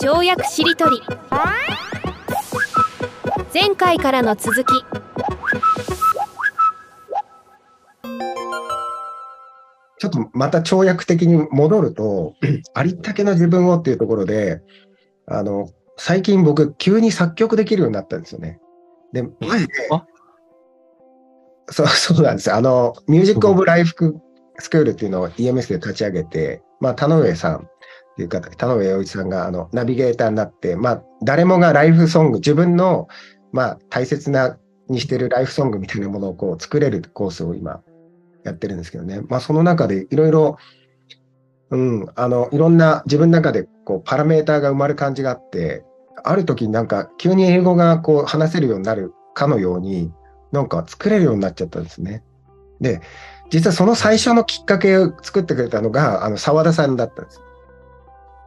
跳躍しりとり前回からの続きちょっとまた跳躍的に戻ると、ありったけの自分をっていうところで、あの、最近僕、急に作曲できるようになったんですよね。で、マジで、あそう、そうなんですよ。あの、ミュージック・オブ・ライフ・スクールっていうのを EMS で立ち上げて、まあ、田上さんっていう方、田上洋一さんが、あの、ナビゲーターになって、まあ、誰もがライフソング、自分の、まあ、大切な、にしてるライフソングみたいなものをこう作れるコースを今やってるんですけどね。まあその中でいろいろ、うん、あの、いろんな自分の中でこうパラメーターが生まる感じがあって、ある時なんか急に英語がこう話せるようになるかのように、なんか作れるようになっちゃったんですね。で、実はその最初のきっかけを作ってくれたのが、あの、沢田さんだったんです。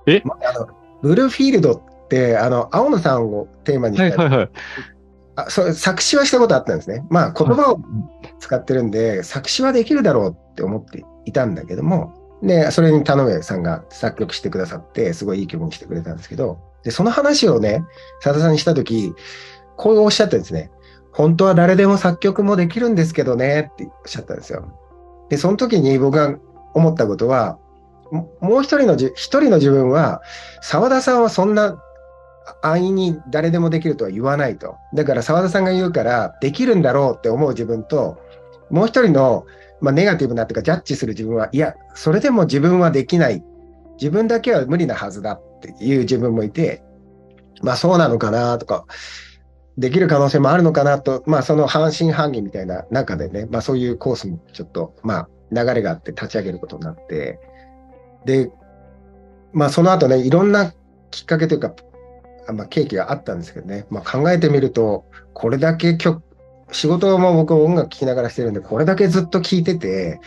え？まあの、ブルーフィールドって、あの、青野さんをテーマにしたはいはいはい。あそう作詞はしたことあったんですね。まあ言葉を使ってるんで、作詞はできるだろうって思っていたんだけども、で、それに田上さんが作曲してくださって、すごいいい曲にしてくれたんですけど、で、その話をね、佐田さんにしたとき、こうおっしゃったんですね。本当は誰でも作曲もできるんですけどね、っておっしゃったんですよ。で、その時に僕が思ったことは、もう一人のじ、一人の自分は、沢田さんはそんな安易に誰でもできるとは言わないと。だから澤田さんが言うから、できるんだろうって思う自分と、もう一人の、まあ、ネガティブなっていうか、ジャッジする自分は、いや、それでも自分はできない。自分だけは無理なはずだっていう自分もいて、まあそうなのかなとか、できる可能性もあるのかなと、まあその半信半疑みたいな中でね、まあそういうコースもちょっと、まあ流れがあって立ち上げることになって、で、まあその後ね、いろんなきっかけというか、まあ、契機があったんですけどね、まあ、考えてみると、これだけ曲、仕事も僕音楽聴きながらしてるんで、これだけずっと聴いてて、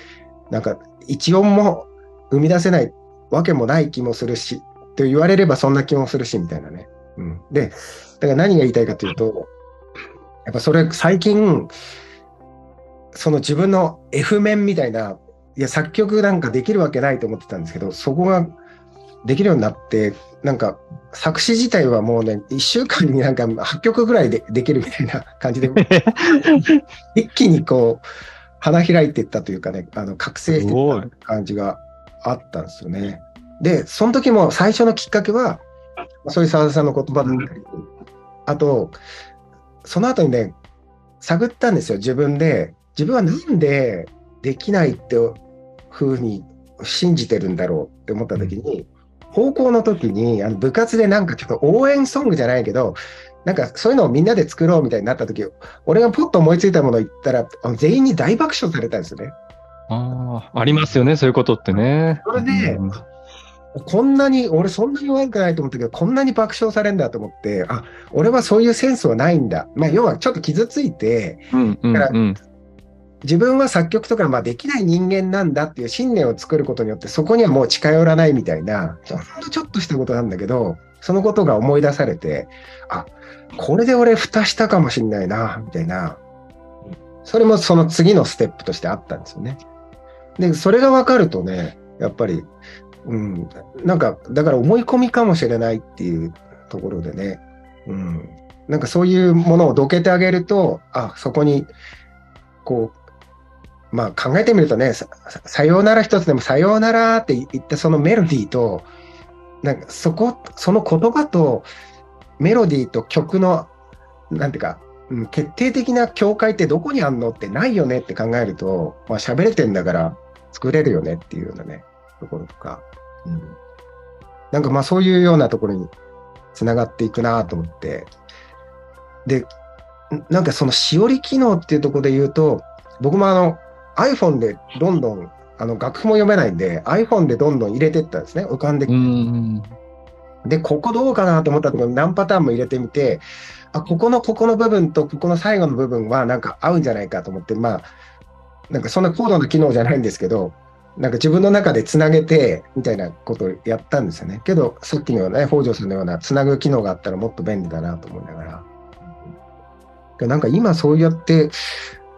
なんか一音も生み出せないわけもない気もするし、と言われればそんな気もするし、みたいなね。うん。で、だから何が言いたいかというと、やっぱそれ最近、その自分の F 面みたいな、いや、作曲なんかできるわけないと思ってたんですけど、そこができるようになって、なんか作詞自体はもうね、1週間になんか8曲ぐらいでできるみたいな感じで、一気にこう、花開いていったというかね、あの覚醒していた感じがあったんですよね。で、その時も最初のきっかけは、そういう澤田さんの言葉だったり、あと、その後にね、探ったんですよ、自分で。自分はなんでできないってふうに信じてるんだろうって思った時に、高校の時にあの部活でなんかちょっと応援ソングじゃないけど、なんかそういうのをみんなで作ろうみたいになった時、俺がポッと思いついたものを言ったら、全員に大爆笑されたんですよね。ああ、ありますよね、そういうことってね。それでうんこんなに、俺そんなに悪くないと思ったけど、こんなに爆笑されるんだと思って、あ、俺はそういうセンスはないんだ。まあ、要はちょっと傷ついて、うんうんだかうん。自分は作曲とかまあできない人間なんだっていう信念を作ることによって、そこにはもう近寄らないみたいな、ほんのちょっとしたことなんだけど、そのことが思い出されて、あ、これで俺蓋したかもしんないな、みたいな。それもその次のステップとしてあったんですよね。で、それが分かるとね、やっぱり、うん、なんか、だから思い込みかもしれないっていうところでね、うん、なんかそういうものをどけてあげると、あ、そこに、こう、まあ考えてみるとね、ささようなら一つでもさようならって言ったそのメロディーと、なんかそこ、その言葉とメロディーと曲の、なんていうか、うん決定的な境界ってどこにあんのってないよねって考えると、まあ喋れてんだから作れるよねっていうようなね、ところとか、うん、なんかまあそういうようなところにつながっていくなと思って、で、んなんかそのしおり機能っていうところで言うと、僕もあの iPhone でどんどんあの楽譜も読めないんで iPhone でどんどん入れてったんですね、浮かんでで、ここどうかなと思ったところ何パターンも入れてみて、あ、ここのここの部分とここの最後の部分はなんか合うんじゃないかと思って、まあ、なんかそんな高度な機能じゃないんですけど、なんか自分の中でつなげてみたいなことをやったんですよね。けど、さっきのようなね、北条さんのようなつなぐ機能があったらもっと便利だなと思いながら。でなんか今そうやって、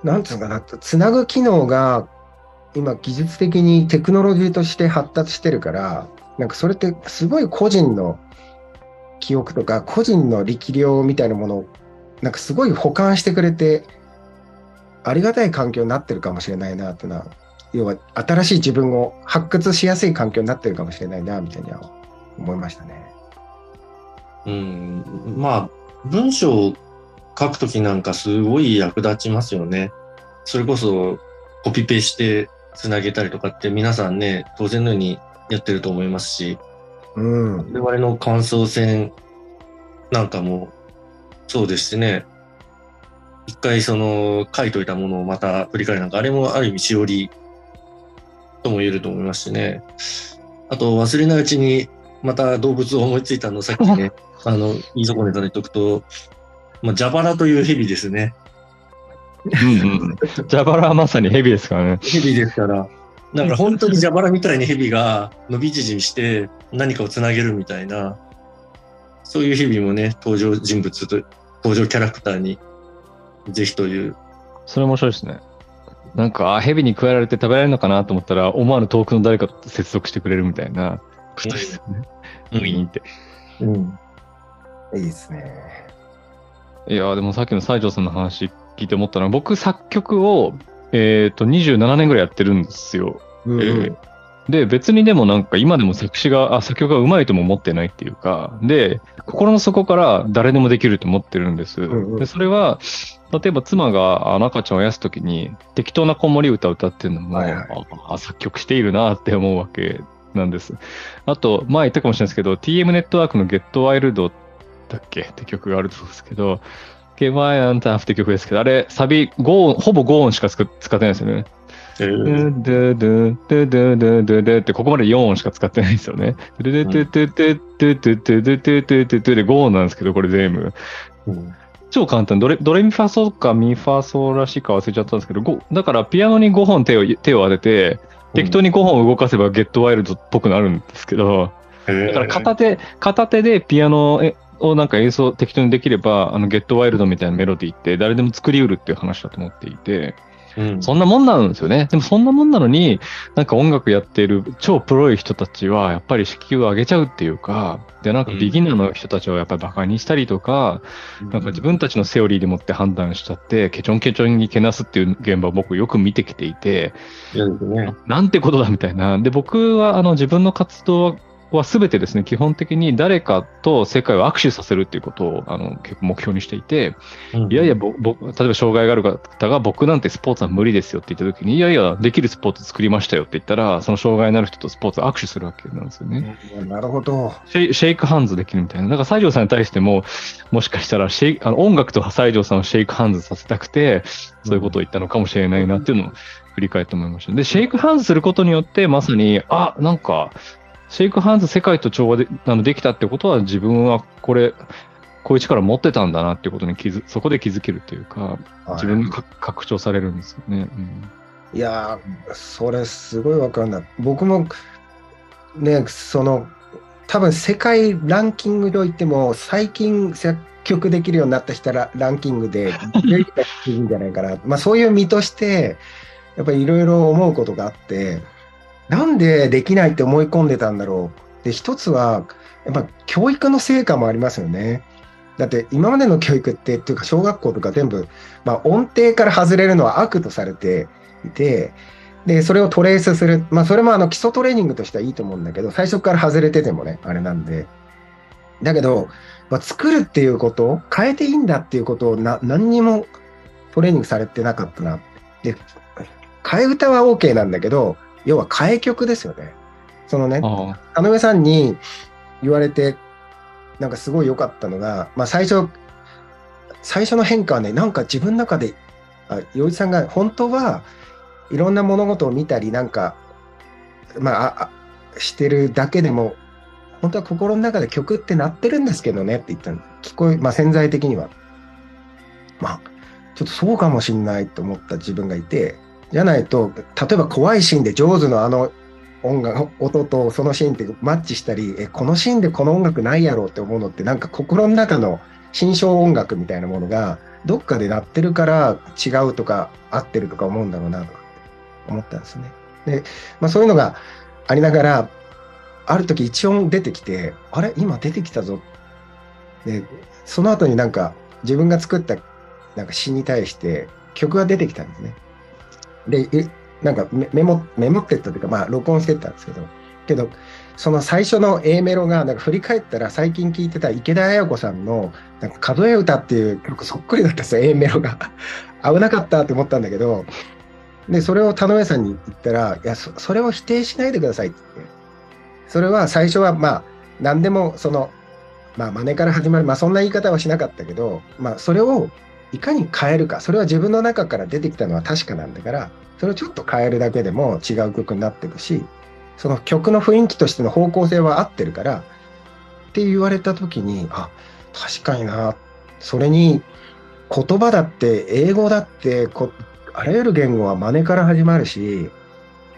なんつうかな、つなぐ機能が今技術的にテクノロジーとして発達してるから、なんかそれってすごい個人の記憶とか、個人の力量みたいなものを、なんかすごい保管してくれて、ありがたい環境になってるかもしれないなっていうのは、要は新しい自分を発掘しやすい環境になってるかもしれないな、みたいには思いましたね。うん、まあ、文章書くときなんかすごい役立ちますよね。それこそコピペしてつなげたりとかって皆さんね、当然のようにやってると思いますし、うん。我々の感想戦なんかもそうですしね、一回その書いといたものをまた振り返るなんか、あれもある意味しおりとも言えると思いますしね。あと忘れないうちにまた動物を思いついたのをさっきね、あの、言い損ねたで言っとくと、まあ、蛇腹という蛇ですね。うんうん。蛇腹はまさにヘビですからね。蛇ですから、なんか本当に蛇腹みたいに蛇が伸び縮みして何かをつなげるみたいな、そういう蛇もね、登場人物と、登場キャラクターにぜひという。それ面白いですね。なんか、あヘビに食わられて食べられるのかなと思ったら、思わぬ遠くの誰かと接続してくれるみたいなことですよね。ウィーンって。うん。いいですね。いやーでもさっきの西条さんの話聞いて思ったのは、僕作曲を、えっ、と、27年ぐらいやってるんですよ。うんえーで、別にでもなんか今でも作詞が、あ、作曲が上手いとも思ってないっていうか、で、心の底から誰でもできると思ってるんです。んうんで、それは、例えば妻が赤ちゃんをやすときに適当な子守歌を歌ってるのも、はいはいああ作曲しているなって思うわけなんです。あと、前言ったかもしれないですけど、TM ネットワークの Get Wild だっけ？って曲があると思うんですけど、Get Wild and って曲ですけど、あれ、サビ、5音、ほぼ5音しか使使ってないんですよね。えードゥドゥドゥドゥドゥドゥドゥってここまで4音しか使ってないんですよね。ドゥドゥドゥドゥドゥドゥドゥドゥドゥドゥドゥドゥで5音なんですけど、これ全部。うん超簡単。ドレドレミファソかミファソらしいか忘れちゃったんですけど、ごだからピアノに5本手を手を当てて、適当に5本動かせばゲットワイルドっぽくなるんですけど、だから片手、片手でピアノをなんか演奏適当にできれば、あのゲットワイルドみたいなメロディーって誰でも作りうるっていう話だと思っていて、うんそんなもんなんですよね。でもそんなもんなのに、なんか音楽やっている超プロい人たちは、やっぱり敷居を上げちゃうっていうか、で、なんかビギナーの人たちをやっぱりバカにしたりとか、なんか自分たちのセオリーでもって判断しちゃって、ケチョンケチョンにけなすっていう現場を僕よく見てきていて。なんてことだみたいな。で、僕はあの自分の活動は全てですね、基本的に誰かと世界を握手させるっていうことをあの結構目標にしていて、いやいや、ぼぼ例えば障害がある方が僕なんてスポーツは無理ですよって言った時に、いやいや、できるスポーツ作りましたよって言ったら、その障害のある人とスポーツを握手するわけなんですよね。なるほど。シェイ shake hands できるみたいな。だから西条さんに対しても、もしかしたらシェイあの音楽と西条さんを shake hands させたくて、そういうことを言ったのかもしれないなっていうのを振り返って思いました。で、シェイクハンズすることによって、まさに、あ、なんか、シェイクハンズ世界と調和であのできたってことは、自分はこれ、こういう力持ってたんだなっていうことに気づ、そこで気づけるというか、自分がか拡張されるんですよね。うんいやー、それすごいわかんない。僕も、ね、その、多分世界ランキングといっても、最近作曲できるようになった人らランキングで、いいんじゃないかな。まあそういう身として、やっぱりいろいろ思うことがあって、なんでできないって思い込んでたんだろう。で、一つは、やっぱ教育の成果もありますよね。だって今までの教育って、っていうか小学校とか全部、まあ音程から外れるのは悪とされていて、で、それをトレースする。まあそれもあの基礎トレーニングとしてはいいと思うんだけど、最初から外れててもね、あれなんで。だけど、まあ、作るっていうこと変えていいんだっていうことをな何にもトレーニングされてなかったな。で、替え歌は OK なんだけど、要は替え曲ですよね。そのね、あ田上さんに言われて、なんかすごい良かったのが、まあ最初、最初の変化はね、なんか自分の中で、あ洋一さんが本当はいろんな物事を見たり、なんか、まあ、ああしてるだけでも、本当は心の中で曲って鳴ってるんですけどねって言ったの。聞こえ、まあ潜在的には。まあ、ちょっとそうかもしんないと思った自分がいて、じゃないと、例えば怖いシーンで上手のあの音楽、音とそのシーンってマッチしたり、え、このシーンでこの音楽ないやろうって思うのって、なんか心の中の心象音楽みたいなものが、どっかで鳴ってるから違うとか合ってるとか思うんだろうなとかって思ったんですね。で、まあそういうのがありながら、ある時一音出てきて、あれ？今出てきたぞ。で、その後になんか自分が作ったなんか詩に対して曲が出てきたんですね。で、えなんかメモ、メモってったというか、まあ録音してったんですけど、けど、その最初の A メロが、なんか振り返ったら最近聴いてた池田彩子さんの、なんか数え歌っていう曲そっくりだったんですよ、A メロが。危なかったって思ったんだけど、で、それを田上さんに言ったら、いや、そそれを否定しないでくださいって言って。それは最初はまあ、何でもその、まあ、真似から始まる、まあ、そんな言い方はしなかったけど、まあ、それをいかに変えるか、それは自分の中から出てきたのは確かなんだから、それをちょっと変えるだけでも違う曲になっていくし、その曲の雰囲気としての方向性は合ってるから、って言われた時に、あ、確かにな、それに言葉だって、英語だってこ、あらゆる言語は真似から始まるし、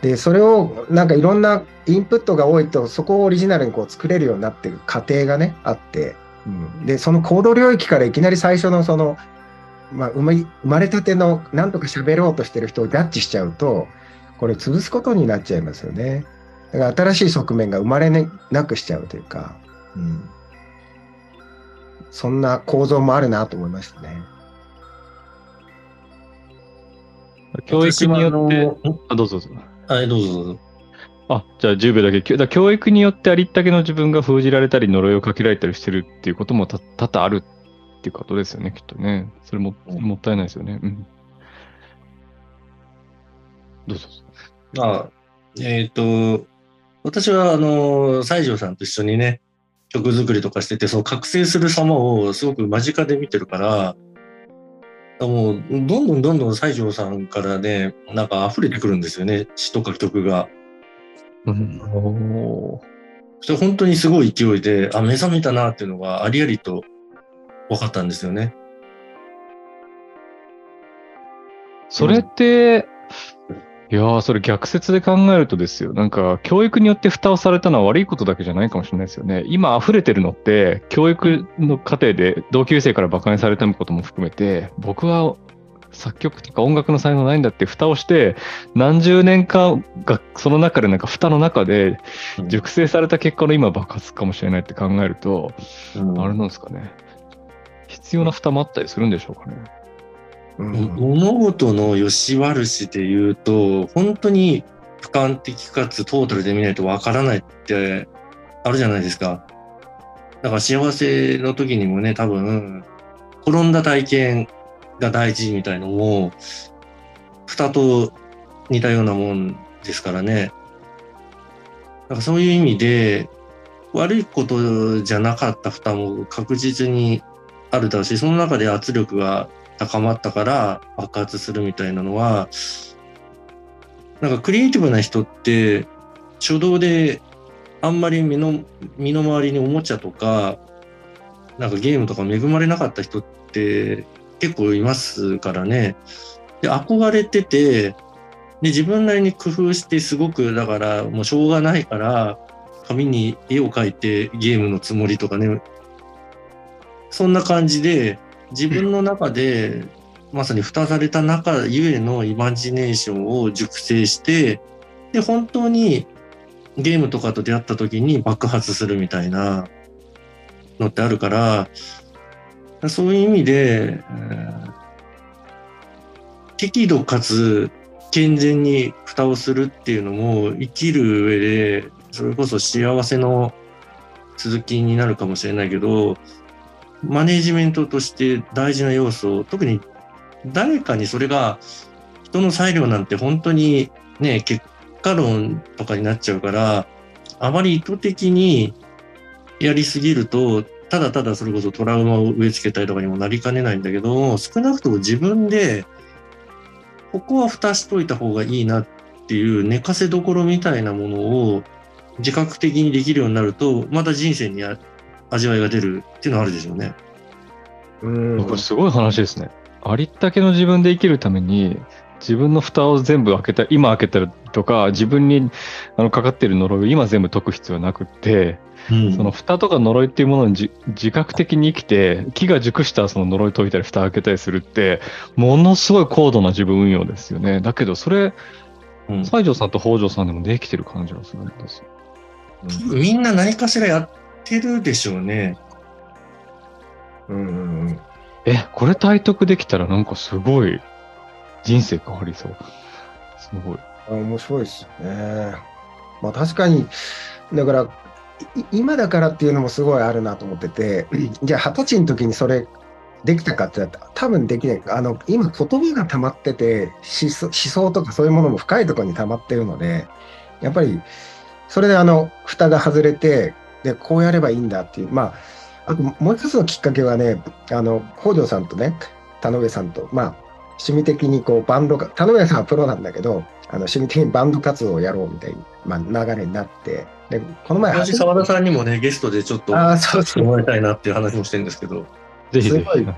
で、それをなんかいろんなインプットが多いと、そこをオリジナルにこう作れるようになっていく過程がね、あって、うん、で、その行動領域からいきなり最初のその、まあ、生ま生まれたてのなんとか喋ろうとしてる人をジャッジしちゃうと、これ潰すことになっちゃいますよね。だから新しい側面が生まれなくしちゃうというか、うん、そんな構造もあるなと思いましたね。教育によって、あどうぞどうぞ。はい、どうぞどうぞ。あ、じゃあ10秒だけ。だ教育によってありったけの自分が封じられたり、呪いをかけられたりしてるっていうこともた多々あるっていうことですよね、きっとね。それもうんもったいないですよね。うん。どうぞ。あえっ、と、私は、あの、西条さんと一緒にね、曲作りとかしてて、その覚醒する様をすごく間近で見てるから、もう、どんどんどんどん西条さんからね、なんか溢れてくるんですよね、詩とか曲が。うん、お本当にすごい勢いで、あ、目覚めたなっていうのがありありと分かったんですよね。それって、いやー、それ逆説で考えるとですよ。なんか、教育によって蓋をされたのは悪いことだけじゃないかもしれないですよね。今溢れてるのって、教育の過程で同級生から馬鹿にされたことも含めて、僕は作曲とか音楽の才能ないんだって蓋をして、何十年間が、その中でなんか蓋の中で熟成された結果の今爆発かもしれないって考えると、うんあれなんですかね。必要な蓋もあったりするんでしょうかね。うん物事の良し悪しで言うと、本当に俯瞰的かつトータルで見ないとわからないってあるじゃないですか。だから幸せの時にもね、多分、転んだ体験が大事みたいのも、蓋と似たようなもんですからね。だからそういう意味で、悪いことじゃなかった蓋も確実にあるだろうし、その中で圧力が高まったから爆発するみたいなのは、なんかクリエイティブな人って、初動であんまり身の身の回りにおもちゃとか、なんかゲームとか恵まれなかった人って結構いますからね。で、憧れてて、で、自分なりに工夫してすごく、だからもうしょうがないから、紙に絵を描いてゲームのつもりとかね、そんな感じで、自分の中で、まさに蓋された中ゆえのイマジネーションを熟成して、で、本当にゲームとかと出会った時に爆発するみたいなのってあるから、そういう意味で、えー適度かつ健全に蓋をするっていうのも生きる上で、それこそ幸せの続きになるかもしれないけど、マネジメントとして大事な要素、特に誰かにそれが人の裁量なんて本当にね、結果論とかになっちゃうから、あまり意図的にやりすぎると、ただただそれこそトラウマを植え付けたりとかにもなりかねないんだけど、少なくとも自分で、ここは蓋しといた方がいいなっていう寝かせどころみたいなものを自覚的にできるようになると、また人生にあ味わいが出るっていうのはあるでしょうね。うんこれすごい話ですね。ありったけの自分で生きるために、自分の蓋を全部開けた、今開けたりとか、自分にあのかかってる呪いを今全部解く必要はなくって、うんその蓋とか呪いっていうものにじ自覚的に生きて、木が熟したその呪い解いたり蓋開けたりするって、ものすごい高度な自分運用ですよね。だけどそれ、うん西条さんと北条さんでもできてる感じがするんですよ。みんな何かしらやってるでしょうね。うんうんうん。え、これ体得できたらなんかすごい人生変わりそう。すごい。あ面白いですよね。まあ確かに、だから、い今だからっていうのもすごいあるなと思ってて、じゃあ二十歳の時にそれできたかって言ったら多分できない。あの、今言葉が溜まってて、思想思想とかそういうものも深いところに溜まってるので、やっぱり、それであの、蓋が外れて、で、こうやればいいんだっていう、まあ、あともう一つのきっかけはね、あの、北条さんとね、田上さんと、まあ、趣味的にこうバンドが、田上さんはプロなんだけど、あの趣味的にバンド活動をやろうみたいな、まあ、流れになって、で、この前私、澤田さんにもね、ゲストでちょっと、ああ、そうそう。してもらいたいなっていう話もしてるんですけど、ぜひぜすごいひ。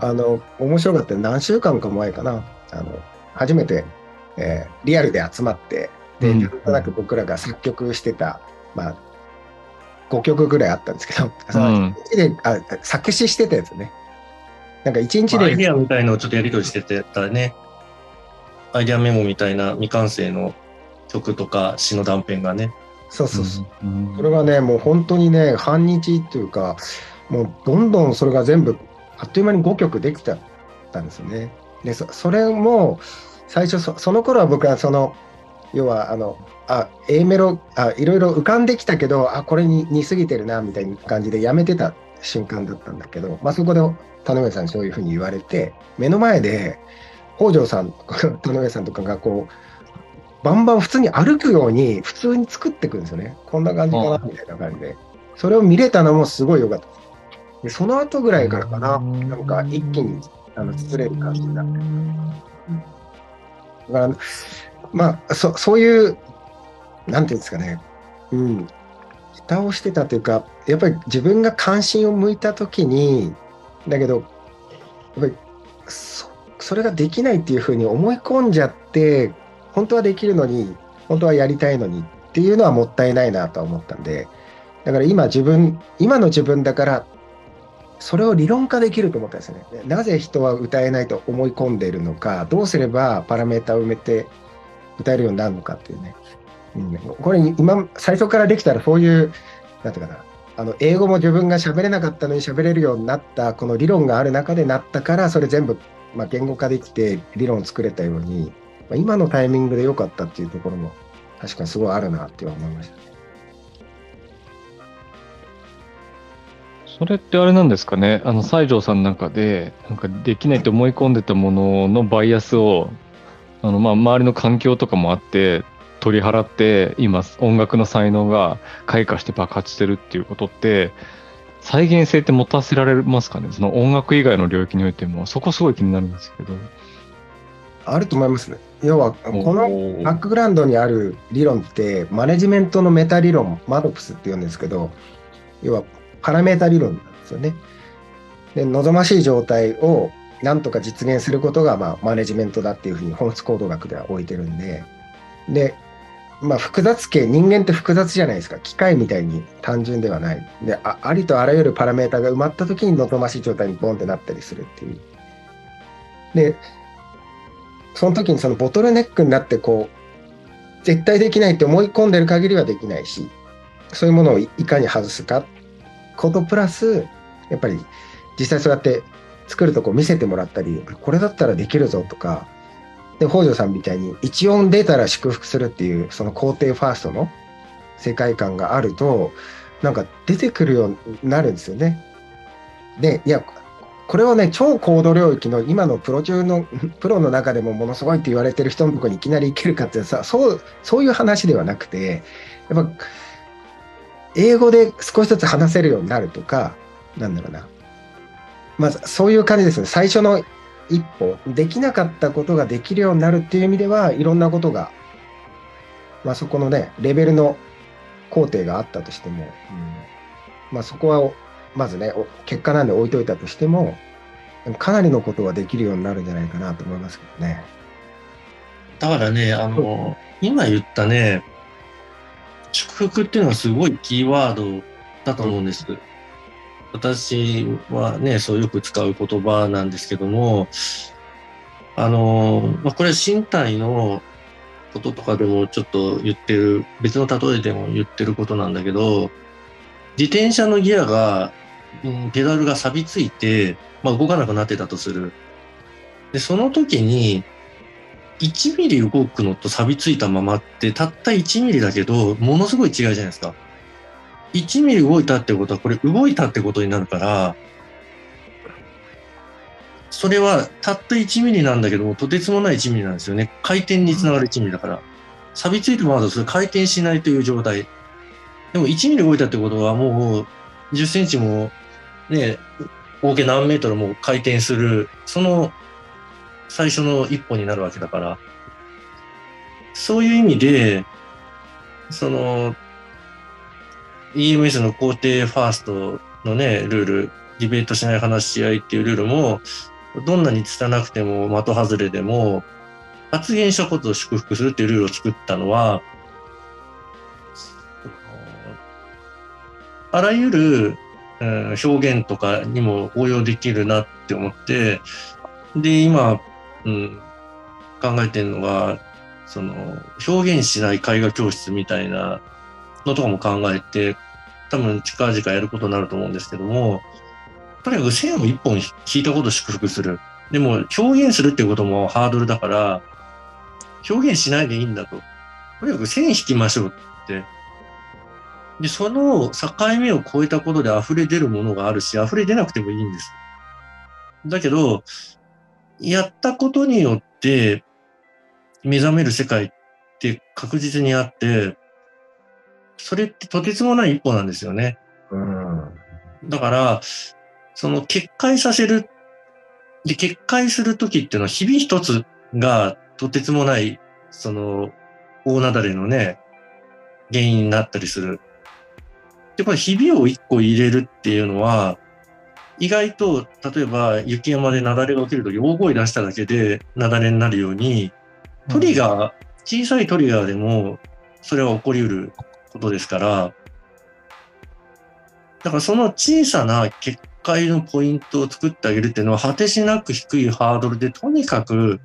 あの、面白かったよ何週間か前かな。あの、初めて、えーリアルで集まって、で、うんなんとなく僕らが作曲してた、まあ、5曲ぐらいあったんですけど、そのうん一日であ作詞してたやつね。なんか一日まあアイデで、アみたいのをちょっとやり取りしててたらね、アイデアメモみたいな未完成の曲とか詩の断片がね、そうそうそう。うんそれがね、もう本当にね、半日っていうか、もうどんどんそれが全部、あっという間に5曲できちゃったんですよね。で、そそれも、最初そ、その頃は僕はその、要は、あの、あ、A メロ、あ、いろいろ浮かんできたけど、あ、これに似すぎてるな、みたいな感じでやめてた瞬間だったんだけど、まあそこで田上さんにそういうふうに言われて、目の前で、北条さん、田上さんとかがこう、バンバン普通に歩くように普通に作っていくんですよね。こんな感じかなみたいな感じで。それを見れたのもすごい良かった。でその後ぐらいからかな、なんか一気にあの作れる感じになって。だから、まあ、そそういう、なんていうんですかね、うん、蓋をしてたというか、やっぱり自分が関心を向いたときに、だけど、やっぱりそそれができないっていうふうに思い込んじゃって、本当はできるのに、本当はやりたいのにっていうのはもったいないなとは思ったんで、だから今自分、今の自分だから、それを理論化できると思ったんですよね。なぜ人は歌えないと思い込んでいるのか、どうすればパラメータを埋めて歌えるようになるのかっていうね。うん、これ今、最初からできたらそういう、なんていうかな、あの英語も自分が喋れなかったのに喋れるようになった、この理論がある中でなったから、それ全部、まあ、言語化できて理論を作れたように、まあ、今のタイミングで良かったっていうところも確かにすごいあるなって思いましたね。それってあれなんですかね、あの西条さんの中で、なんかできないと思い込んでたもののバイアスを、あのまあ周りの環境とかもあって、取り払って、今、音楽の才能が開花して爆発してるっていうことって、再現性って持たせられますかね、その音楽以外の領域においても、そこすごい気になるんですけど。あると思いますね。要は、このおバックグラウンドにある理論って、マネジメントのメタ理論、マドプスって言うんですけど、要はパラメータ理論なんですよね。で、望ましい状態をなんとか実現することが、まあ、マネジメントだっていうふうに本質行動学では置いてるんで、で、まあ、複雑系、人間って複雑じゃないですか。機械みたいに単純ではない。で、あありとあらゆるパラメータが埋まった時に望ましい状態にボンってなったりするっていう。で、その時にそのボトルネックになってこう、絶対できないって思い込んでる限りはできないし、そういうものをいいかに外すかことプラス、やっぱり実際そうやって作るとこ見せてもらったり、これだったらできるぞとか、で、北条さんみたいに一音出たら祝福するっていう、その肯定ファーストの世界観があると、なんか出てくるようになるんですよね。で、いや、これをね、超高度領域の今のプロ中の、プロの中でもものすごいって言われてる人のとこにいきなり行けるかってさ、そう、そういう話ではなくて、やっぱ、英語で少しずつ話せるようになるとか、なんだろうな。まず、そういう感じですね。最初の一歩、できなかったことができるようになるっていう意味では、いろんなことが、まあそこのね、レベルの工程があったとしても、うんまあそこは、まずね、お結果なんで置いといたとしても、かなりのことはできるようになるんじゃないかなと思いますけどね。だからね、あの、今言ったね、祝福っていうのはすごいキーワードだと思うんです。私はね、そうよく使う言葉なんですけども、あの、ま、これ身体のこととかでもちょっと言ってる、別の例えでも言ってることなんだけど、自転車のギアがうんペダルが錆びついて、まあ、動かなくなってたとする。で、その時に、1ミリ動くのと錆びついたままって、たった1ミリだけど、ものすごい違いじゃないですか。1ミリ動いたってことは、これ動いたってことになるから、それはたった1ミリなんだけども、とてつもない1ミリなんですよね。回転につながる1ミリだから。錆びついたままだとそれ回転しないという状態。でも1ミリ動いたってことはもう10センチもね、合計何メートルも回転する、その最初の一歩になるわけだから。そういう意味で、その、EMS の工程ファーストのね、ルール、ディベートしない話し合いっていうルールも、どんなに拙くても的外れでも、発言したことを祝福するっていうルールを作ったのは、あらゆる、うん表現とかにも応用できるなって思って、で、今、うん、考えてるのが、その、表現しない絵画教室みたいなのとかも考えて、多分近々やることになると思うんですけども、とにかく線を一本引いたこと祝福する。でも表現するっていうこともハードルだから、表現しないでいいんだと。とにかく線引きましょうって。で、その境目を越えたことで溢れ出るものがあるし、溢れ出なくてもいいんです。だけど、やったことによって目覚める世界って確実にあって、それってとてつもない一歩なんですよね。うん。だから、その決壊させる。で、決壊するときっていうのは、日々一つがとてつもない、その、大雪崩のね、原因になったりする。で、これ、ひびを一個入れるっていうのは、意外と、例えば、雪山で雪崩が起きるとき、大声出しただけで雪崩になるように、トリガー、小さいトリガーでも、それは起こり得ることですから、だからその小さな結界のポイントを作ってあげるっていうのは、果てしなく低いハードルで、とにかく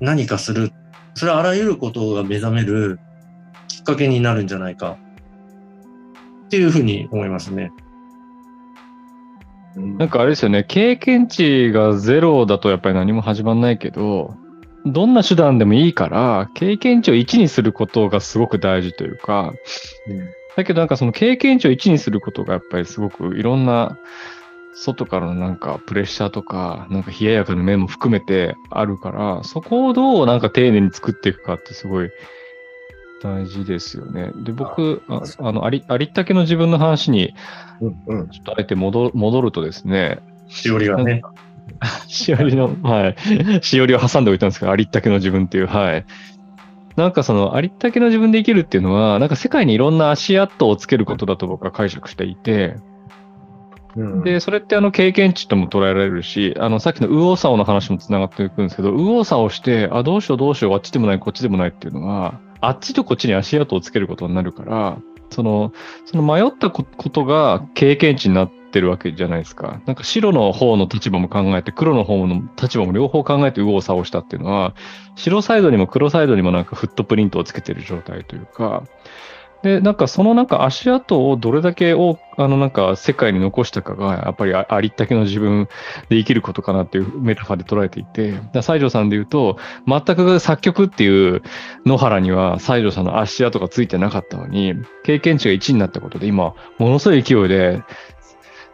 何かする。それはあらゆることが目覚めるきっかけになるんじゃないか。っていうふうに思いますね。なんかあれですよね、経験値がゼロだとやっぱり何も始まんないけど、どんな手段でもいいから、経験値を1にすることがすごく大事というか、だけどなんかその経験値を1にすることがやっぱりすごくいろんな外からのなんかプレッシャーとか、なんか冷ややかな面も含めてあるから、そこをどうなんか丁寧に作っていくかってすごい大事ですよね。で、僕、ああの、あり、ありったけの自分の話にうんうん。ちょっとあえて戻戻るとですね、しおりがね。しおりの、はい。しおりを挟んでおいたんですけど、ありったけの自分っていう、はい。なんかその、ありったけの自分で生きるっていうのは、なんか世界にいろんな足跡をつけることだと僕は解釈していて、うん、で、それってあの経験値とも捉えられるし、あのさっきの右往左往の話もつながっていくんですけど、右往左往して、あ、どうしようどうしよう、あっちでもない、こっちでもないっていうのは、あっちとこっちに足跡をつけることになるから、その、その迷ったことが経験値になってるわけじゃないですか。なんか白の方の立場も考えて、黒の方の立場も両方考えて右往左往したっていうのは、白サイドにも黒サイドにもなんかフットプリントをつけてる状態というか、で、なんかそのなんか足跡をどれだけ多くあのなんか世界に残したかが、やっぱりありったけの自分で生きることかなっていうメタファーで捉えていて、西条さんで言うと、全く作曲っていう野原には西条さんの足跡がついてなかったのに、経験値が1になったことで今、ものすごい勢いで、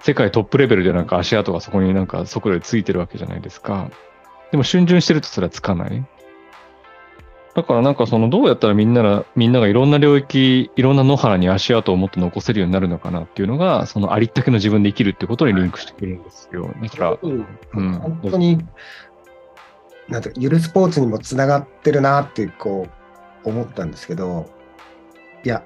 世界トップレベルでなんか足跡がそこになんか速度でついてるわけじゃないですか。でも逡巡してるとそれはつかない。だからなんかそのどうやったらみんなが、みんながいろんな領域、いろんな野原に足跡をもっと残せるようになるのかなっていうのが、そのありったけの自分で生きるってことにリンクしてくるんですよ。だから、うんうん。本当に、なんてゆるスポーツにもつながってるなってこう思ったんですけど、いや、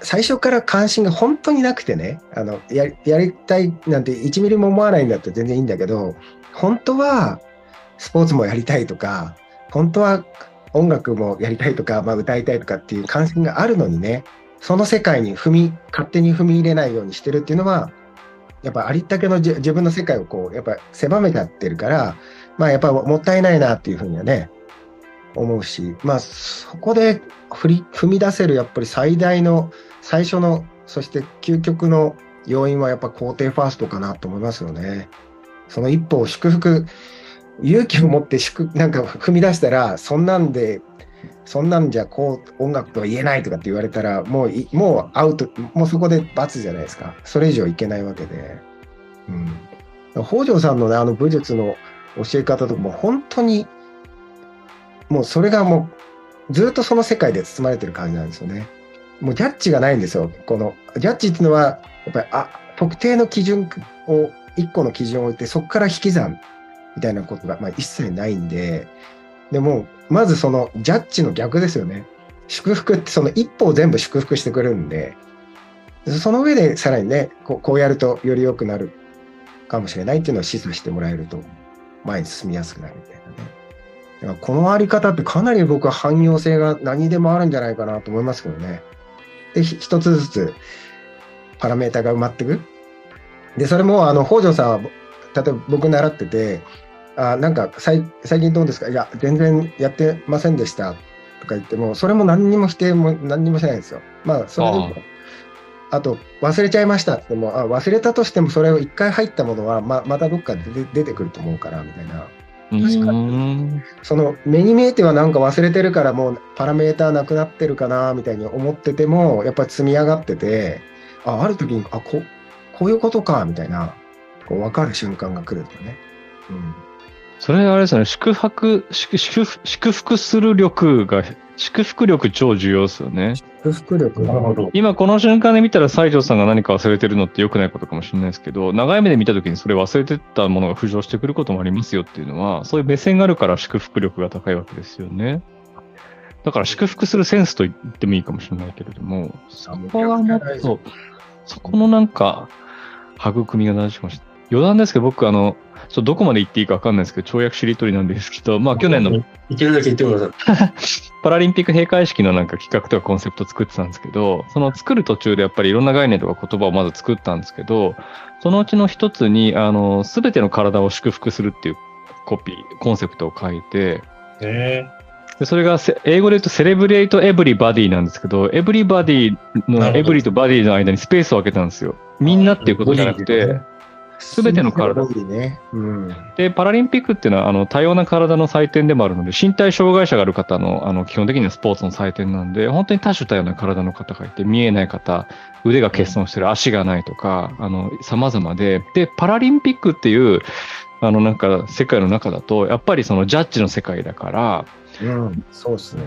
最初から関心が本当になくてね、あのやりやりたいなんて1ミリも思わないんだったら全然いいんだけど、本当はスポーツもやりたいとか、本当は音楽もやりたいとか、まあ、歌いたいとかっていう関心があるのにね、その世界に踏み、勝手に踏み入れないようにしてるっていうのは、やっぱありったけの自分の世界をこう、やっぱ狭めちゃってるから、まあやっぱもったいないなっていうふうにはね、思うし、まあそこで振り踏み出せるやっぱり最大の、最初の、そして究極の要因はやっぱ肯定ファーストかなと思いますよね。その一歩を祝福、勇気を持って祝なんか踏み出したら、そんなんで、そんなんじゃこう音楽とは言えないとかって言われたら、もうもうアウト、もうそこで罰じゃないですか。それ以上いけないわけで。うん。北条さんのね、あの武術の教え方とかも本当に、もうそれがもうずっとその世界で包まれてる感じなんですよね。もうジャッジがないんですよ。このジャッジっていうのは、やっぱりあ特定の基準を、一個の基準を置いて、そこから引き算みたいなことが、まあ、一切ないんで、でも、まずそのジャッジの逆ですよね。祝福ってその一歩を全部祝福してくれるんで、その上でさらにね、こうこうやるとより良くなるかもしれないっていうのを示唆してもらえると、前に進みやすくなるみたいなね。だからこのあり方ってかなり僕は汎用性が何でもあるんじゃないかなと思いますけどね。で、一つずつパラメータが埋まっていく。で、それも、あの、北条さんは、例えば僕習ってて、あなんか最最近どうですか？いや、全然やってませんでしたとか言っても、それも何にも否定も何にもしないんですよ。まあ、それでもああと、忘れちゃいましたって言っても、あ忘れたとしても、それを一回入ったものは、ままたどっかで出出てくると思うから、みたいな。う確かーん。その目に見えてはなんか忘れてるからもうパラメーターなくなってるかなみたいに思っててもやっぱり積み上がっててあある時にあここういうことかみたいなこう分かる瞬間が来るとね。うんそれあれですよね、祝福、祝祝福祝福する力が、祝福力超重要ですよね。祝福力なるほど。今この瞬間で見たら西条さんが何か忘れてるのって良くないことかもしれないですけど、長い目で見た時にそれ忘れてたものが浮上してくることもありますよっていうのは、そういう目線があるから祝福力が高いわけですよね。だから祝福するセンスと言ってもいいかもしれないけれども、そこはもっと、そこのなんか、育みが大事かもしれない。余談ですけど、僕、あの、ちょっとどこまで言っていいか分かんないですけど、跳躍しりとりなんですけど、まあ去年のいけるだけ言ってください。パラリンピック閉会式のなんか企画とかコンセプト作ってたんですけど、その作る途中でやっぱりいろんな概念とか言葉をまず作ったんですけど、そのうちの一つに、あの、すべての体を祝福するっていうコピー、コンセプトを書いて、えでそれがせ英語で言うとセレブレイトエブリバディなんですけど、エブリバディのエブリとバディの間にスペースを空けたんですよ。みんなっていうことじゃなくて、すべての体ね。うん。で、パラリンピックっていうのは、あの、多様な体の祭典でもあるので、身体障害者がある方の、あの、基本的にはスポーツの祭典なんで、本当に多種多様な体の方がいて、見えない方、腕が欠損してる、足がないとか、あの、様々で、で、パラリンピックっていう、あの、なんか、世界の中だと、やっぱりそのジャッジの世界だから、うん、そうですね。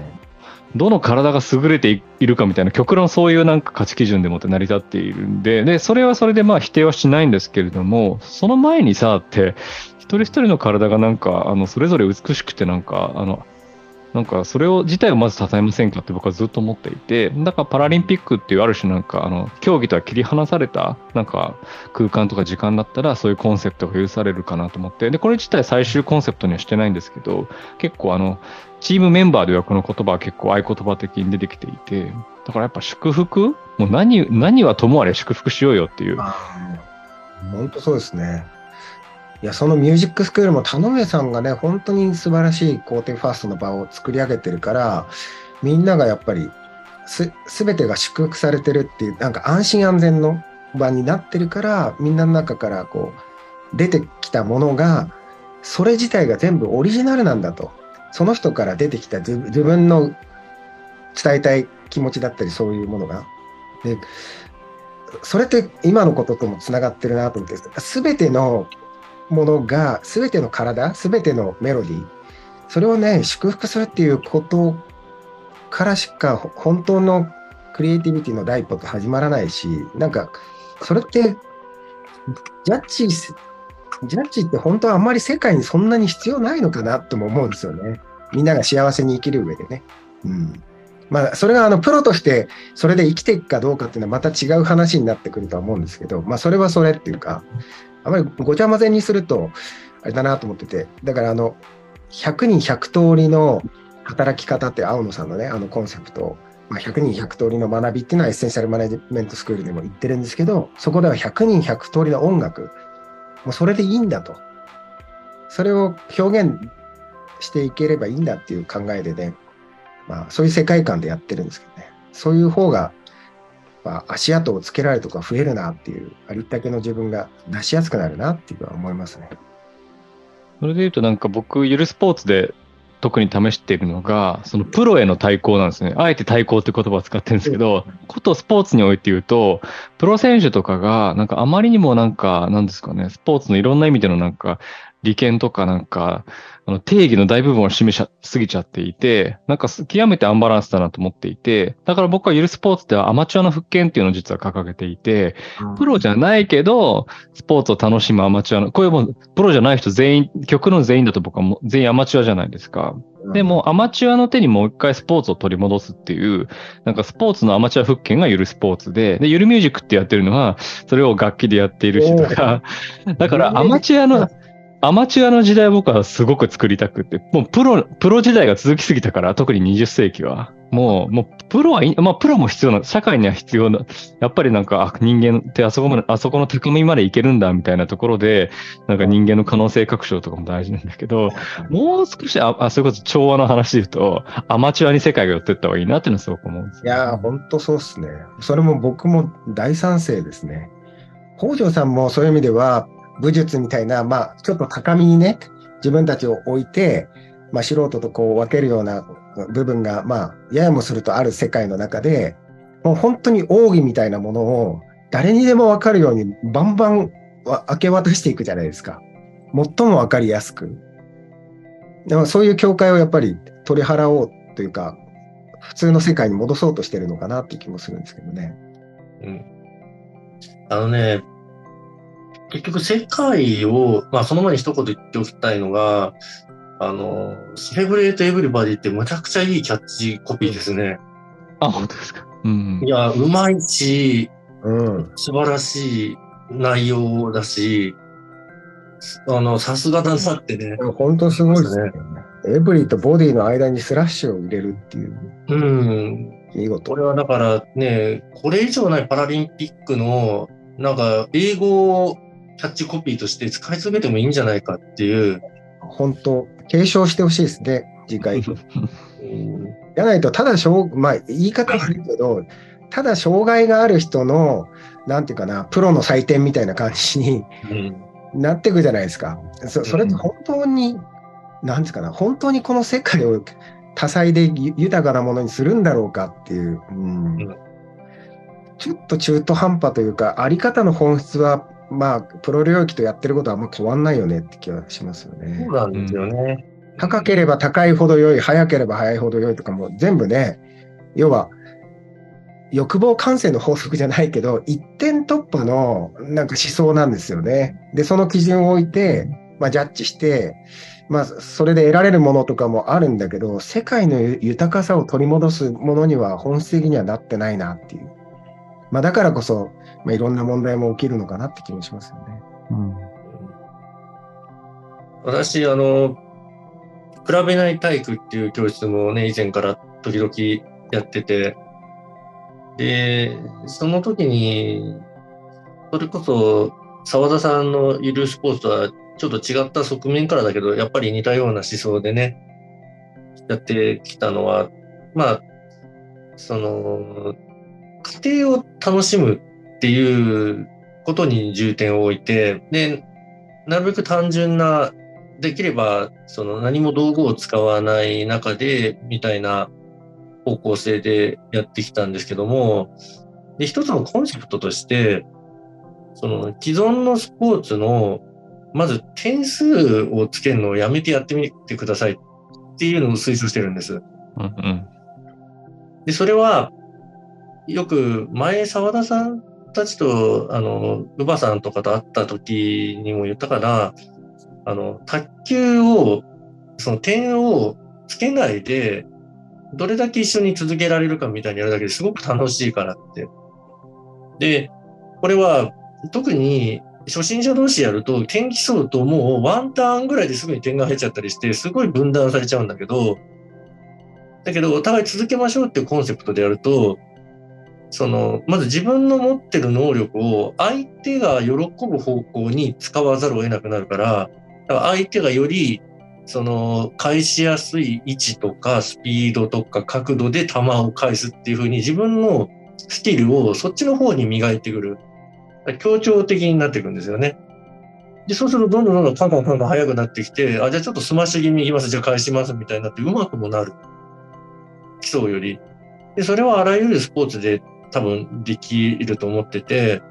どの体が優れているかみたいな極論そういうなんか価値基準でもって成り立っているんで、で、それはそれでまあ否定はしないんですけれども、その前にさ、って、一人一人の体がなんか、あの、それぞれ美しくてなんか、あの、なんかそれを自体をまず称えませんかって僕はずっと思っていて、だからパラリンピックっていうある種なんか、あの、競技とは切り離された、なんか空間とか時間だったらそういうコンセプトが許されるかなと思って、で、これ自体最終コンセプトにはしてないんですけど、結構あの、チームメンバーではこの言葉は結構合言葉的に出てきていて、だからやっぱ祝福？もう何、何はともあれ祝福しようよっていう。本当そうですね。いや、そのミュージックスクールも田上さんがね、本当に素晴らしい肯定ファーストの場を作り上げてるから、みんながやっぱりす、すべてが祝福されてるっていう、なんか安心安全の場になってるから、みんなの中からこう、出てきたものが、それ自体が全部オリジナルなんだと。その人から出てきた自分の伝えたい気持ちだったり、そういうものが。で、それって今のことともつながってるなと思って、すべてのものが、すべての体、すべてのメロディー、それをね、祝福するっていうことからしか、本当のクリエイティビティの第一歩って始まらないし、なんか、それって、ジャッジ、ジャッジって本当はあんまり世界にそんなに必要ないのかなとも思うんですよね。みんなが幸せに生きる上でね。うん。まあ、それがあのプロとしてそれで生きていくかどうかっていうのはまた違う話になってくるとは思うんですけど、まあ、それはそれっていうか、あまりごちゃ混ぜにすると、あれだなと思ってて、だからあの、100人100通りの働き方って青野さんのね、あのコンセプト、まあ、100人100通りの学びっていうのはエッセンシャルマネジメントスクールでも言ってるんですけど、そこでは100人100通りの音楽、もうそれでいいんだと。それを表現していければいいんだっていう考えでね、まあ、そういう世界観でやってるんですけどね。そういう方がまあ足跡をつけられるとか増えるなっていう、ありったけの自分が出しやすくなるなっていうのは思いますね。それで言うとなんか僕、ゆるスポーツで特に試しているのが、そのプロへの対抗なんですね。あえて対抗って言葉を使ってるんですけど、ことスポーツにおいて言うと、プロ選手とかが、なんかあまりにもなんか、なんですかね、スポーツのいろんな意味でのなんか、利権とかなんか、あの定義の大部分を占めしすぎちゃっていて、なんか極めてアンバランスだなと思っていて、だから僕はゆるスポーツではアマチュアの復権っていうのを実は掲げていて、プロじゃないけど、スポーツを楽しむアマチュアの、こういうもん、プロじゃない人全員、極論全員だと僕はもう全員アマチュアじゃないですか。でも、アマチュアの手にもう一回スポーツを取り戻すっていう、なんかスポーツのアマチュア復権がゆるスポーツで、で、ゆるミュージックってやってるのは、それを楽器でやっている人とか、だからアマチュアの、アマチュアの時代僕はすごく作りたくて、もうプロ、プロ時代が続きすぎたから、特に20世紀は。もう、もう、プロは、まあ、プロも必要な、社会には必要な、やっぱりなんか、人間ってあそこまで、あそこの高みまでいけるんだ、みたいなところで、なんか人間の可能性拡張とかも大事なんだけど、もう少し、あ、あそれこそ調和の話で言うと、アマチュアに世界が寄ってった方がいいなっていうのはすごく思うんですいやー、ほんとそうっすね。それも僕も大賛成ですね。北条さんもそういう意味では、武術みたいな、まあ、ちょっと高みにね、自分たちを置いて、まあ、素人とこう分けるような部分が、まあ、ややもするとある世界の中で、もう本当に奥義みたいなものを誰にでも分かるようにバンバン明け渡していくじゃないですか。最も分かりやすく。でもそういう境界をやっぱり取り払おうというか、普通の世界に戻そうとしてるのかなっていう気もするんですけどね。うん。あのね、結局世界を、まあその前に一言言っておきたいのが、あの、セレブレートエブリバディってむちゃくちゃいいキャッチコピーですね。あ、本当ですか？うんい。や、うまいし、うん。素晴らしい内容だし、あの、さすがだなってね本当すごいですね。エブリとボディの間にスラッシュを入れるっていう、うん。見事こ。れはだからね、これ以上ないパラリンピックの、なんか、英語をキャッチコピーとして使い続けてもいいんじゃないかっていう。本当、継承してほしいですね、次回。うん。じゃないと、ただしょう、まあ、言い方悪いけど、ただ障害がある人の、なんていうかな、プロの祭典みたいな感じにうん。なっていくじゃないですか。そそれって本当に、なんですかな、本当にこの世界を多彩でゆ豊かなものにするんだろうかっていう、うん。うん。ちょっと中途半端というか、あり方の本質は、まあ、プロ領域とやってることはあんま変わんないよねって気はしますよねそう。なんですよね。高ければ高いほど良い、早ければ早いほど良いとかも全部ね、要は欲望感性の法則じゃないけど、一点突破のなんか思想なんですよね。で、その基準を置いて、まあ、ジャッジして、まあ、それで得られるものとかもあるんだけど、世界の豊かさを取り戻すものには本質的にはなってないなっていう。まあ、だからこそ、まあ、いろんな問題も起きるのかなって気もしますよね。うん私、あの、比べない体育っていう教室もね、以前から時々やってて、で、その時に、それこそ沢田さんのいるスポーツとはちょっと違った側面からだけど、やっぱり似たような思想でね、やってきたのは、まあ、その、家庭を楽しむっていうことに重点を置いて、で、なるべく単純な、できれば、その何も道具を使わない中で、みたいな方向性でやってきたんですけども、で、一つのコンセプトとして、その既存のスポーツの、まず点数をつけるのをやめてやってみてくださいっていうのを推奨してるんです。うんうんで、それは、よく前澤田さんたちと、あの、乳母さんとかと会った時にも言ったから、あの、卓球を、その点をつけないで、どれだけ一緒に続けられるかみたいにやるだけですごく楽しいからって。で、これは特に初心者同士やると点競うともうワンターンぐらいですぐに点が入っちゃったりして、すごい分断されちゃうんだけど、だけど、お互い続けましょうっていうコンセプトでやると、その、まず自分の持ってる能力を相手が喜ぶ方向に使わざるを得なくなるから、だから相手がより、その、返しやすい位置とか、スピードとか角度で球を返すっていう風に自分のスキルをそっちの方に磨いてくる。協調的になっていくんですよね。で、そうするとどんどんどんどんカンカンカンカン速くなってきて、あ、じゃあちょっとスマッシュ気味に行きます、じゃあ返しますみたいになってうまくもなる。基礎より。で、それはあらゆるスポーツで多分できると思ってて、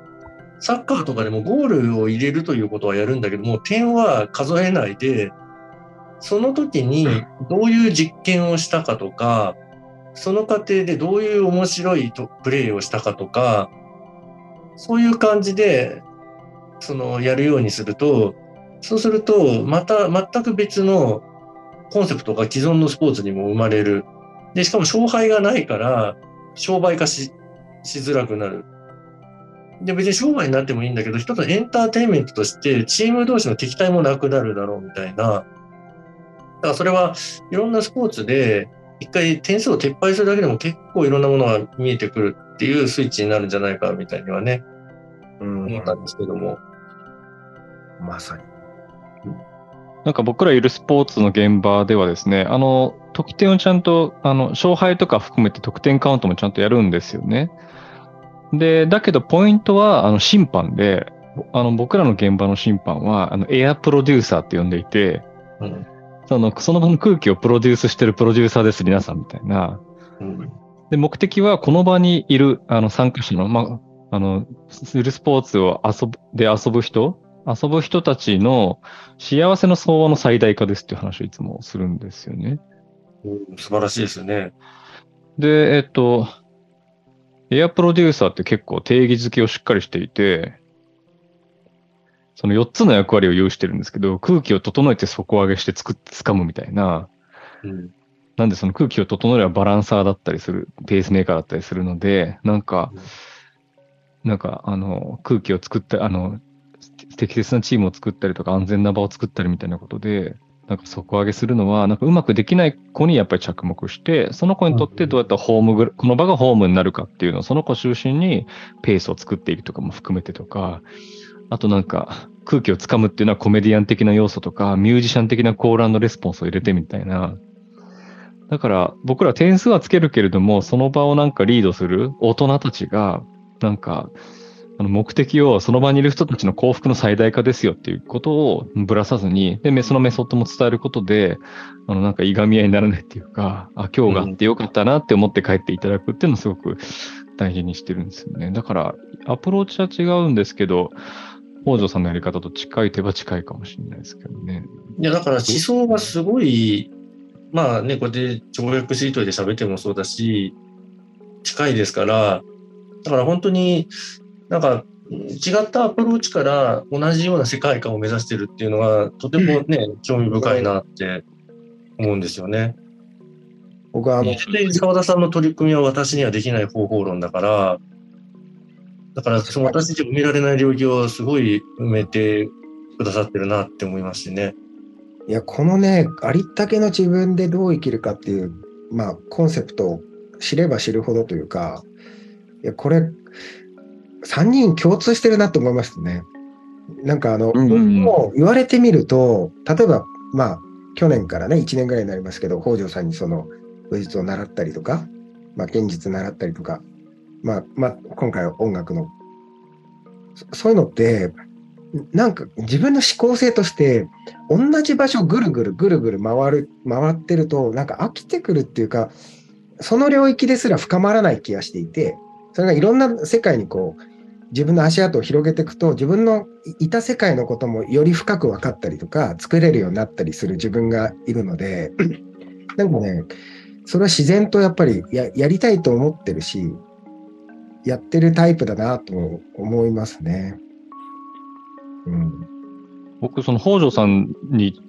サッカーとかでもゴールを入れるということはやるんだけども、点は数えないで、その時にどういう実験をしたかとか、その過程でどういう面白いプレイをしたかとか、そういう感じで、その、やるようにすると、そうすると、また全く別のコンセプトが既存のスポーツにも生まれる。で、しかも勝敗がないから、商売化ししづらくなる。で、別に商売になってもいいんだけど、一つのエンターテインメントとして、チーム同士の敵対もなくなるだろうみたいな。だからそれはいろんなスポーツで、一回点数を撤廃するだけでも結構いろんなものが見えてくるっていうスイッチになるんじゃないかみたいにはね、うん、思ったんですけども。まさに。なんか僕らいるスポーツの現場ではですね、あの、得点をちゃんと、あの、勝敗とか含めて得点カウントもちゃんとやるんですよね。で、だけどポイントは、あの、審判で、あの、僕らの現場の審判は、あの、エアプロデューサーって呼んでいて、うん、その、その場の空気をプロデュースしてるプロデューサーです、皆さんみたいな。うん、で、目的は、この場にいる、あの、参加者の、まあ、あの、するスポーツを遊ぶ、で遊ぶ人遊ぶ人たちの幸せの相和の最大化ですっていう話をいつもするんですよね。うん、素晴らしいですよね。で、えっと、エアプロデューサーって結構定義づけをしっかりしていて、その4つの役割を有してるんですけど、空気を整えて底上げしてつく、掴むみたいな、うん、なんでその空気を整えればバランサーだったりする、ペースメーカーだったりするので、なんか、うん、なんか、あの、空気を作った、あの、適切なチームを作ったりとか安全な場を作ったりみたいなことで、なんか底上げするのは、なんかうまくできない子にやっぱり着目して、その子にとってどうやったらホームグ、この場がホームになるかっていうのを、その子中心にペースを作っていくとかも含めてとか、あとなんか空気をつかむっていうのはコメディアン的な要素とか、ミュージシャン的なコールレスポンスを入れてみたいな。だから僕ら点数はつけるけれども、その場をなんかリードする大人たちが、なんかあの目的をその場にいる人たちの幸福の最大化ですよっていうことをぶらさずに、で、そのメソッドも伝えることで、あの、なんかいがみ合いにならないっていうか、あ、今日があってよかったなって思って帰っていただくっていうのをすごく大事にしてるんですよね。だから、アプローチは違うんですけど、北条さんのやり方と近い手は近いかもしれないですけどね。いや、だから思想がすごい、まあね、こうやって跳躍シートで喋ってもそうだし、近いですから、だから本当になんか違ったアプローチから同じような世界観を目指してるっていうのはとてもね、興味深いなって思うんですよね。僕はあの、澤田さんの取り組みは私にはできない方法論だから、だからその私たちが埋められない領域をすごい埋めてくださってるなって思いますしね。いや、このね、ありったけの自分でどう生きるかっていう、まあ、コンセプトを知れば知るほどというか、いや、これ、3人共通してるなと思いましたね。なんかあの、うんうん、もう言われてみると、例えば、まあ、去年からね、1年ぐらいになりますけど、北条さんにその、武術を習ったりとか、まあ、現実習ったりとか、まあ、まあ、今回は音楽の、そういうのって、なんか自分の思考性として、同じ場所ぐるぐるぐるぐる回る、回ってると、なんか飽きてくるっていうか、その領域ですら深まらない気がしていて、それがいろんな世界にこう、自分の足跡を広げていくと自分のいた世界のこともより深く分かったりとか作れるようになったりする自分がいるので なんかねそれは自然とやっぱりややりたいと思ってるしやってるタイプだなと思いますね。うん、僕その北条さんに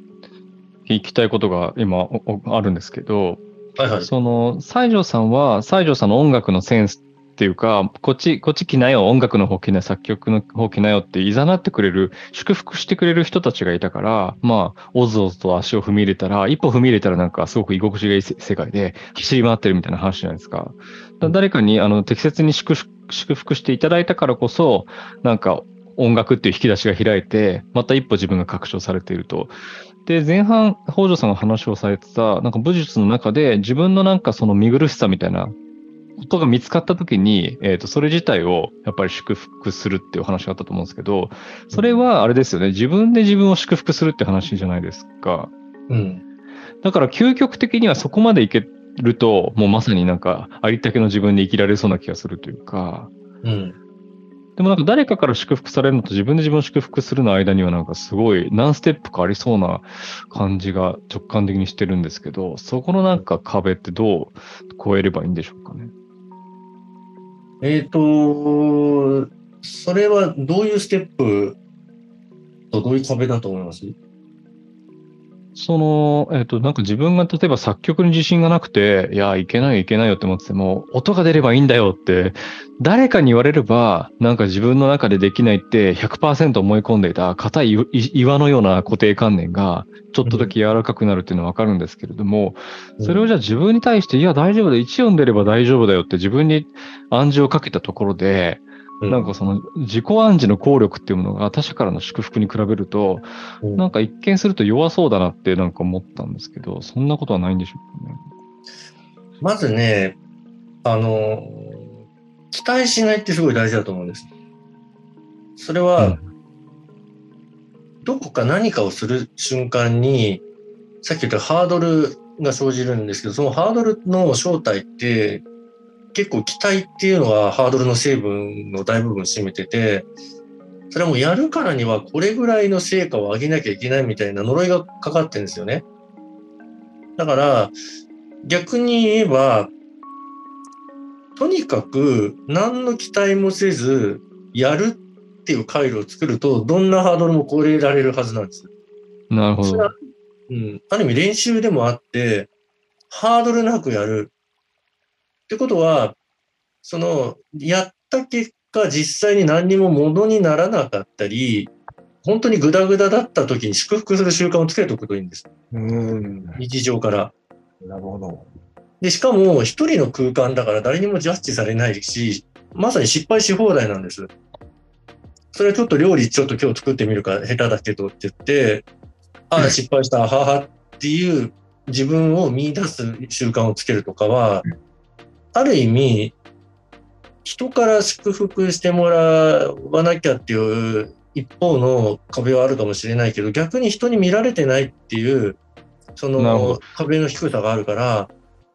聞きたいことが今あるんですけど、はいはい、その西条さんは西条さんの音楽のセンスっていうか、こっち、こっち来なよ、音楽の方来なよ、作曲の方来なよっていざなってくれる、祝福してくれる人たちがいたから、まあ、おずおずと足を踏み入れたら、一歩踏み入れたらなんかすごく居心地がいい世界で走り回ってるみたいな話じゃないですか。誰かにあの適切に祝福していただいたからこそ、なんか音楽っていう引き出しが開いて、また一歩自分が確証されていると。で、前半、北条さんが話をされてた、なんか武術の中で自分のなんかその見苦しさみたいなことが見つかったときに、えっ、と、それ自体をやっぱり祝福するっていう話があったと思うんですけど、それはあれですよね、自分で自分を祝福するって話じゃないですか。うん。だから究極的にはそこまでいけると、もうまさになんかありったけの自分で生きられそうな気がするというか、うん。でもなんか誰かから祝福されるのと自分で自分を祝福するの間にはなんかすごい何ステップかありそうな感じが直感的にしてるんですけど、そこのなんか壁ってどう越えればいいんでしょうかね。えっ、と、それはどういうステップとどういう壁だと思います？その、えっ、と、なんか自分が例えば作曲に自信がなくて、いや、いけないよいけないよって思ってても、音が出ればいいんだよって、誰かに言われれば、なんか自分の中でできないって100%思い込んでいた硬いい岩のような固定観念が、ちょっとだけ柔らかくなるっていうのはわかるんですけれども、それをじゃあ自分に対して、いや、大丈夫だ、1読んでれば大丈夫だよって自分に暗示をかけたところで、なんかその自己暗示の効力っていうものが他者からの祝福に比べると、うんなんか一見すると弱そうだなってなんか思ったんですけど、そんなことはないんでしょうかね。まずね、あの、期待しないってすごい大事だと思うんです。それは、どこか何かをする瞬間に、さっき言ったハードルが生じるんですけど、そのハードルの正体って、結構期待っていうのはハードルの成分の大部分を占めてて、それはもうやるからにはこれぐらいの成果を上げなきゃいけないみたいな呪いがかかってるんですよね。だから、逆に言えば、とにかく何の期待もせずやるっていう回路を作ると、どんなハードルも超えられるはずなんです。なるほど。うん、ある意味練習でもあって、ハードルなくやる。ってことは、その、やった結果、実際に何にもものにならなかったり、本当にグダグダだった時に祝福する習慣をつけておくといいんです。うん。日常から。なるほど。で、しかも一人の空間だから誰にもジャッジされないし、まさに失敗し放題なんです。それはちょっと料理ちょっと今日作ってみるか下手だけどって言って、ああ、失敗した、ははっていう自分を見出す習慣をつけるとかは、ある意味、人から祝福してもらわなきゃっていう一方の壁はあるかもしれないけど、逆に人に見られてないっていう、その壁の低さがあるから、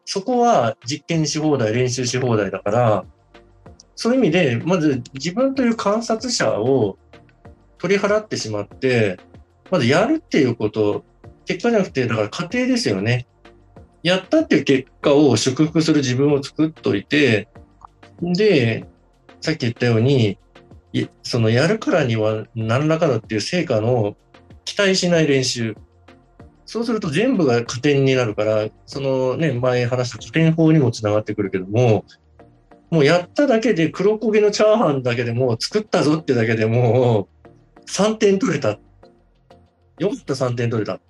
そこは実験し放題、練習し放題だから、そういう意味で、まず自分という観察者を取り払ってしまって、まずやるっていうこと、結果じゃなくて、だから過程ですよね。やったっていう結果を祝福する自分を作っといて、で、さっき言ったように、そのやるからには何らかのっていう成果の期待しない練習。そうすると全部が加点になるから、そのね、前話した加点法にもつながってくるけども、もうやっただけで黒焦げのチャーハンだけでも作ったぞってだけでも3点取れた。よかった3点取れた。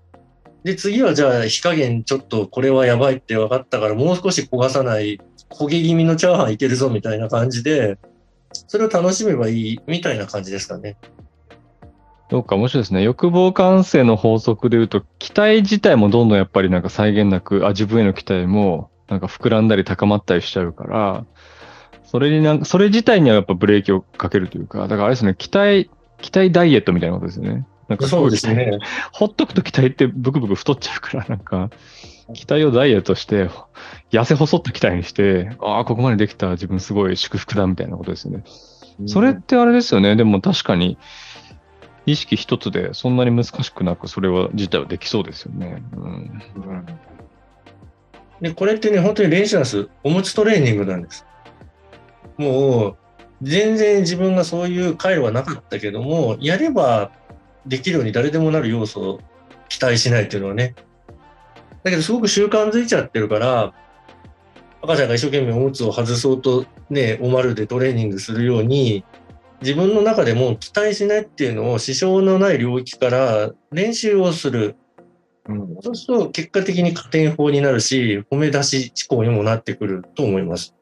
で、次はじゃあ火加減ちょっとこれはやばいって分かったからもう少し焦がさない焦げ気味のチャーハンいけるぞみたいな感じで、それを楽しめばいいみたいな感じですかね。どうか面白いですね。欲望感性の法則で言うと、期待自体もどんどんやっぱりなんか際限なく、あ、自分への期待もなんか膨らんだり高まったりしちゃうから、それになんか、それ自体にはやっぱブレーキをかけるというか、だからあれですね、期待、期待ダイエットみたいなことですよね。なんかそうですね。ほっとくと期待ってブクブク太っちゃうから、なんか、期待をダイエットして、痩せ細った期待にして、ああ、ここまでできた自分すごい祝福だみたいなことですよね。それってあれですよね。でも確かに、意識一つでそんなに難しくなく、それは自体はできそうですよね。うん。で、これってね、本当に練習なんです。おむつトレーニングなんです。もう、全然自分がそういう回路はなかったけども、やればできるように誰でもなる要素を期待しないっていうのはね。だけど、すごく習慣づいちゃってるから、赤ちゃんが一生懸命おむつを外そうとね、おまるでトレーニングするように、自分の中でも期待しないっていうのを支障のない領域から練習をする。うんそうすると結果的に加点法になるし、褒め出し思考にもなってくると思います。